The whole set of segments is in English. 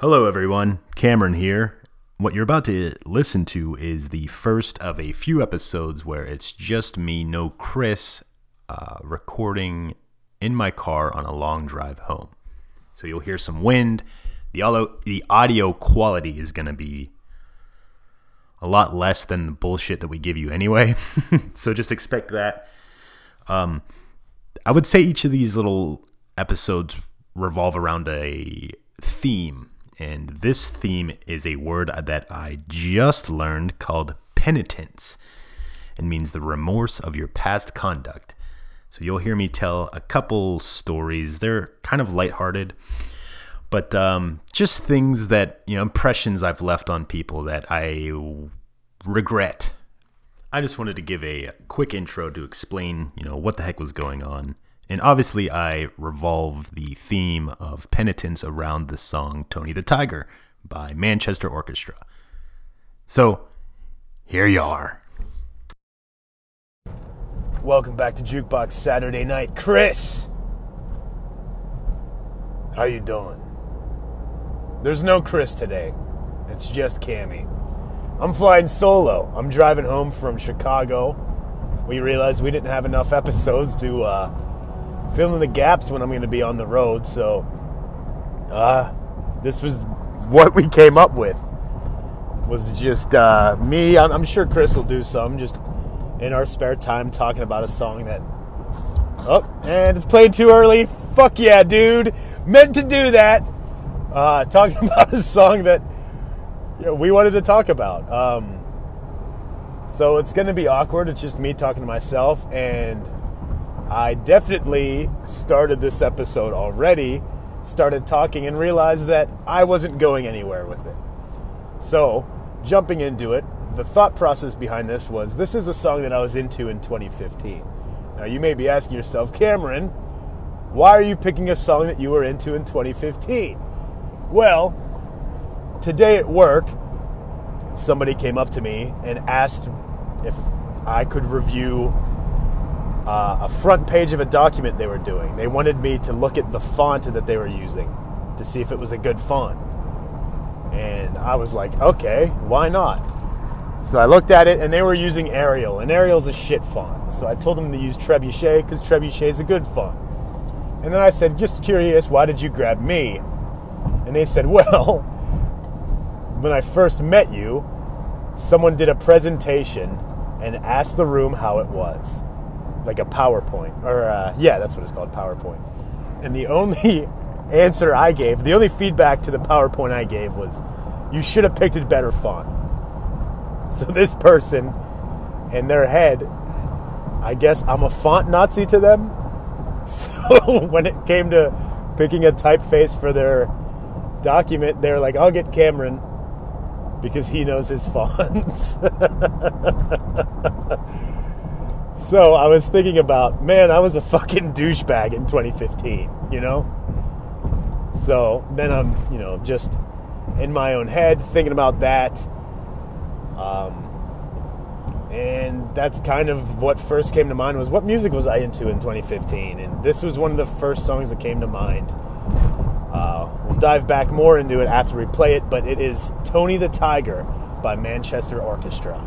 Hello, everyone. Cameron here. What you're about to listen to is the first of a few episodes where it's just me, no Chris, uh, recording in my car on a long drive home. So you'll hear some wind. The audio, the audio quality is going to be a lot less than the bullshit that we give you anyway. so just expect that. Um, I would say each of these little episodes revolve around a theme. And this theme is a word that I just learned called penitence. It means the remorse of your past conduct. So you'll hear me tell a couple stories. They're kind of lighthearted, but um, just things that, you know, impressions I've left on people that I regret. I just wanted to give a quick intro to explain, you know, what the heck was going on. And obviously, I revolve the theme of penitence around the song Tony the Tiger by Manchester Orchestra. So, here you are. Welcome back to Jukebox Saturday Night, Chris. How you doing? There's no Chris today. It's just Cammy. I'm flying solo. I'm driving home from Chicago. We realized we didn't have enough episodes to uh, fill in the gaps when I'm going to be on the road, so uh, this was what we came up with. Was just uh, me. I'm, I'm sure Chris will do some. Just in our spare time talking about a song that oh and it's played too early fuck yeah dude meant to do that uh, talking about a song that you know, we wanted to talk about um, so it's going to be awkward it's just me talking to myself and i definitely started this episode already started talking and realized that i wasn't going anywhere with it so jumping into it the thought process behind this was this is a song that I was into in 2015. Now, you may be asking yourself, Cameron, why are you picking a song that you were into in 2015? Well, today at work, somebody came up to me and asked if I could review uh, a front page of a document they were doing. They wanted me to look at the font that they were using to see if it was a good font. And I was like, okay, why not? So I looked at it and they were using Arial, and Arial's a shit font. So I told them to use Trebuchet because Trebuchet is a good font. And then I said, just curious, why did you grab me? And they said, well, when I first met you, someone did a presentation and asked the room how it was. Like a PowerPoint. Or, uh, yeah, that's what it's called, PowerPoint. And the only answer I gave, the only feedback to the PowerPoint I gave was, you should have picked a better font. So this person, in their head, I guess I'm a font Nazi to them. So when it came to picking a typeface for their document, they're like, I'll get Cameron because he knows his fonts. So I was thinking about, man, I was a fucking douchebag in 2015, you know? So then I'm, you know, just in my own head thinking about that um, and that's kind of what first came to mind was what music was I into in 2015, and this was one of the first songs that came to mind. Uh, we'll dive back more into it after we play it, but it is Tony the Tiger by Manchester Orchestra.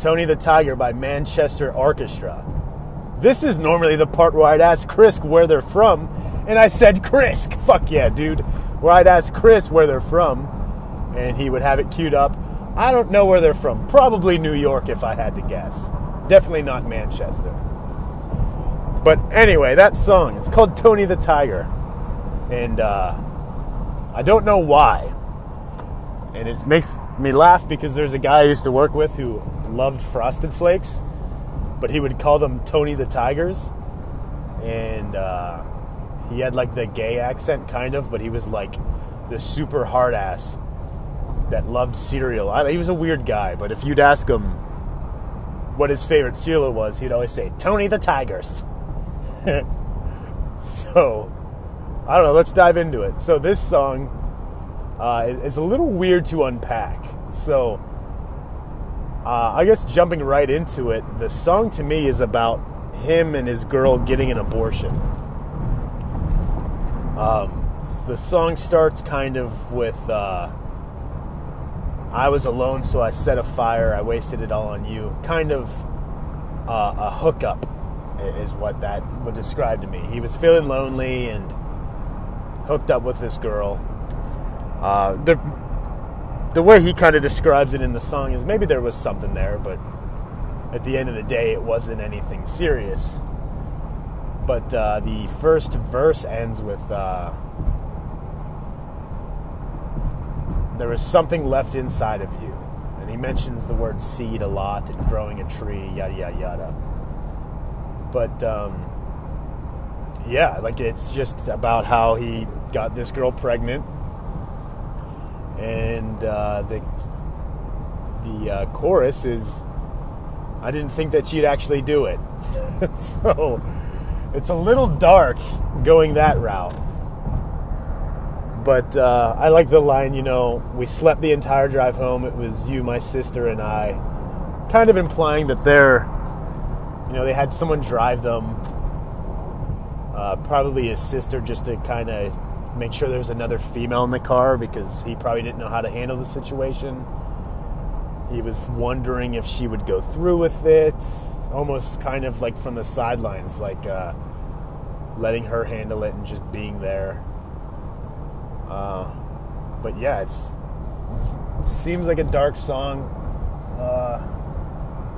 Tony the Tiger by Manchester Orchestra. This is normally the part where I'd ask Chris where they're from, and I said Chris. Fuck yeah, dude. Where I'd ask Chris where they're from, and he would have it queued up. I don't know where they're from. Probably New York if I had to guess. Definitely not Manchester. But anyway, that song, it's called Tony the Tiger. And uh, I don't know why and it makes me laugh because there's a guy I used to work with who loved Frosted Flakes, but he would call them Tony the Tigers, and uh, he had like the gay accent kind of, but he was like the super hard ass that loved cereal. I, he was a weird guy, but if you'd ask him what his favorite cereal was, he'd always say Tony the Tigers. so I don't know. Let's dive into it. So this song uh, it's a little weird to unpack. So, uh, I guess jumping right into it, the song to me is about him and his girl getting an abortion. Um, the song starts kind of with uh, I was alone, so I set a fire, I wasted it all on you. Kind of uh, a hookup is what that would describe to me. He was feeling lonely and hooked up with this girl. Uh, the the way he kind of describes it in the song is maybe there was something there, but at the end of the day, it wasn't anything serious. But uh, the first verse ends with uh, there was something left inside of you, and he mentions the word seed a lot and growing a tree, yada yada yada. But um, yeah, like it's just about how he got this girl pregnant and uh, the the uh, chorus is I didn't think that she'd actually do it. so it's a little dark going that route. But uh, I like the line, you know, we slept the entire drive home. It was you, my sister, and I. Kind of implying that they're, you know, they had someone drive them. Uh, probably his sister, just to kind of make sure there's another female in the car because he probably didn't know how to handle the situation. He was wondering if she would go through with it, almost kind of like from the sidelines, like uh, letting her handle it and just being there. Uh, but yeah, it's it seems like a dark song. Uh,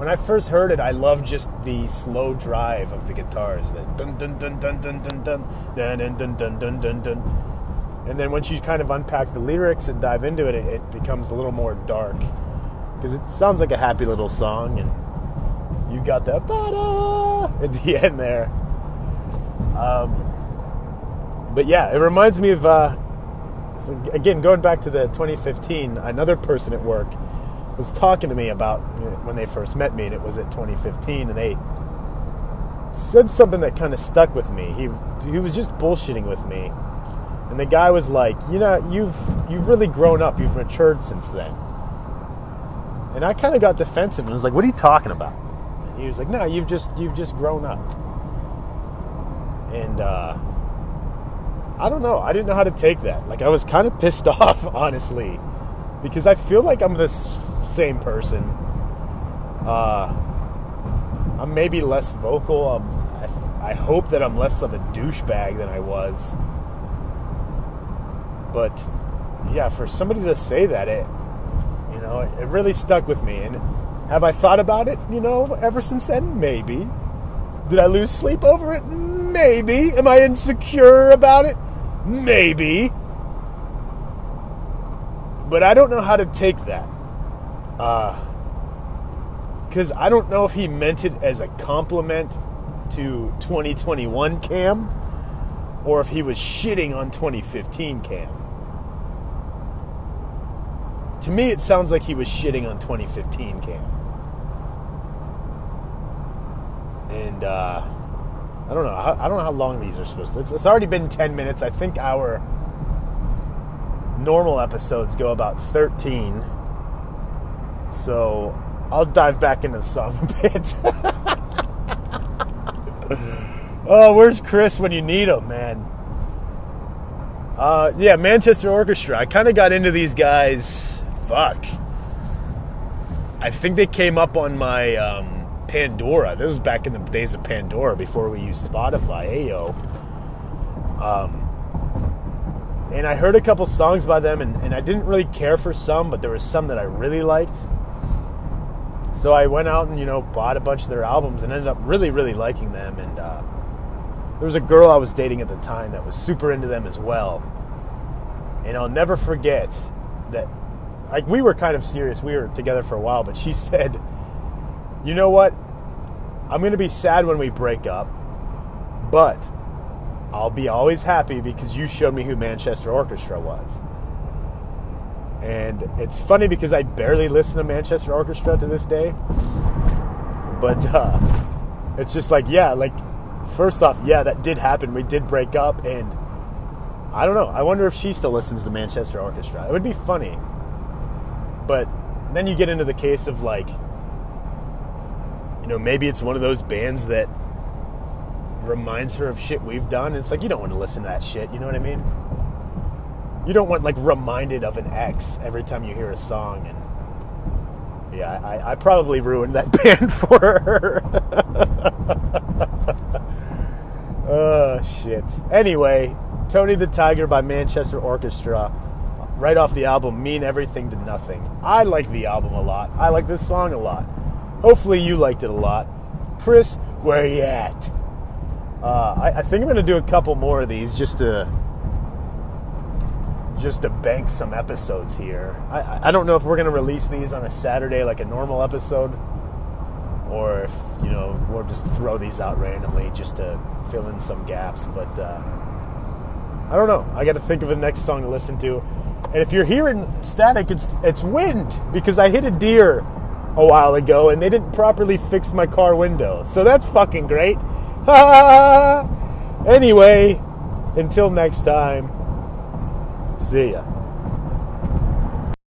when I first heard it, I loved just the slow drive of the guitars. That dun dun dun dun dun dun dun dun dun dun dun dun dun dun. And then once you kind of unpack the lyrics and dive into it, it, it becomes a little more dark because it sounds like a happy little song, and you got that ba at the end there. Um, but yeah, it reminds me of uh, again going back to the 2015. Another person at work was talking to me about when they first met me, and it was at 2015, and they said something that kind of stuck with me. He he was just bullshitting with me, and the guy was like, "You know, you've you've really grown up. You've matured since then." And I kind of got defensive and was like, "What are you talking about?" And he was like, "No, you've just you've just grown up." And uh, I don't know. I didn't know how to take that. Like I was kind of pissed off, honestly, because I feel like I'm this same person. Uh, I'm maybe less vocal. I'm, I, I hope that I'm less of a douchebag than I was. But yeah, for somebody to say that, it you know, it, it really stuck with me. And have I thought about it? You know, ever since then, maybe. Did I lose sleep over it? Maybe. Am I insecure about it? Maybe. But I don't know how to take that. Because I don't know if he meant it as a compliment to 2021 Cam or if he was shitting on 2015 Cam. To me, it sounds like he was shitting on 2015 Cam. And uh, I don't know. I I don't know how long these are supposed to. It's, it's already been 10 minutes. I think our normal episodes go about 13. So I'll dive back into the song a bit. oh, where's Chris when you need him, man? Uh, yeah, Manchester Orchestra. I kind of got into these guys. Fuck. I think they came up on my um, Pandora. This was back in the days of Pandora before we used Spotify. Ayo. Um, and I heard a couple songs by them, and, and I didn't really care for some, but there was some that I really liked. So I went out and you know bought a bunch of their albums and ended up really really liking them. And uh, there was a girl I was dating at the time that was super into them as well. And I'll never forget that like we were kind of serious. We were together for a while, but she said, "You know what? I'm going to be sad when we break up, but I'll be always happy because you showed me who Manchester Orchestra was." And it's funny because I barely listen to Manchester Orchestra to this day. But uh, it's just like, yeah, like, first off, yeah, that did happen. We did break up. And I don't know. I wonder if she still listens to Manchester Orchestra. It would be funny. But then you get into the case of like, you know, maybe it's one of those bands that reminds her of shit we've done. It's like, you don't want to listen to that shit. You know what I mean? You don't want like reminded of an ex every time you hear a song and yeah i, I probably ruined that band for her. Oh shit. Anyway tony the tiger by manchester orchestra. Right off the album mean everything to nothing. I like the album a lot. I like this song a lot. Hopefully you liked it a lot. Chris where you at? Uh, I, I think i'm gonna do a couple more of these just to just to bank some episodes here. I- I, don't know if we're going to release these on a Saturday like a normal episode, or if, you know, we'll just throw these out randomly just to fill in some gaps. But uh, I don't know. I got to think of the next song to listen to. And if you're hearing static, it's, it's wind because I hit a deer a while ago and they didn't properly fix my car window. So that's fucking great. anyway, until next time. See ya.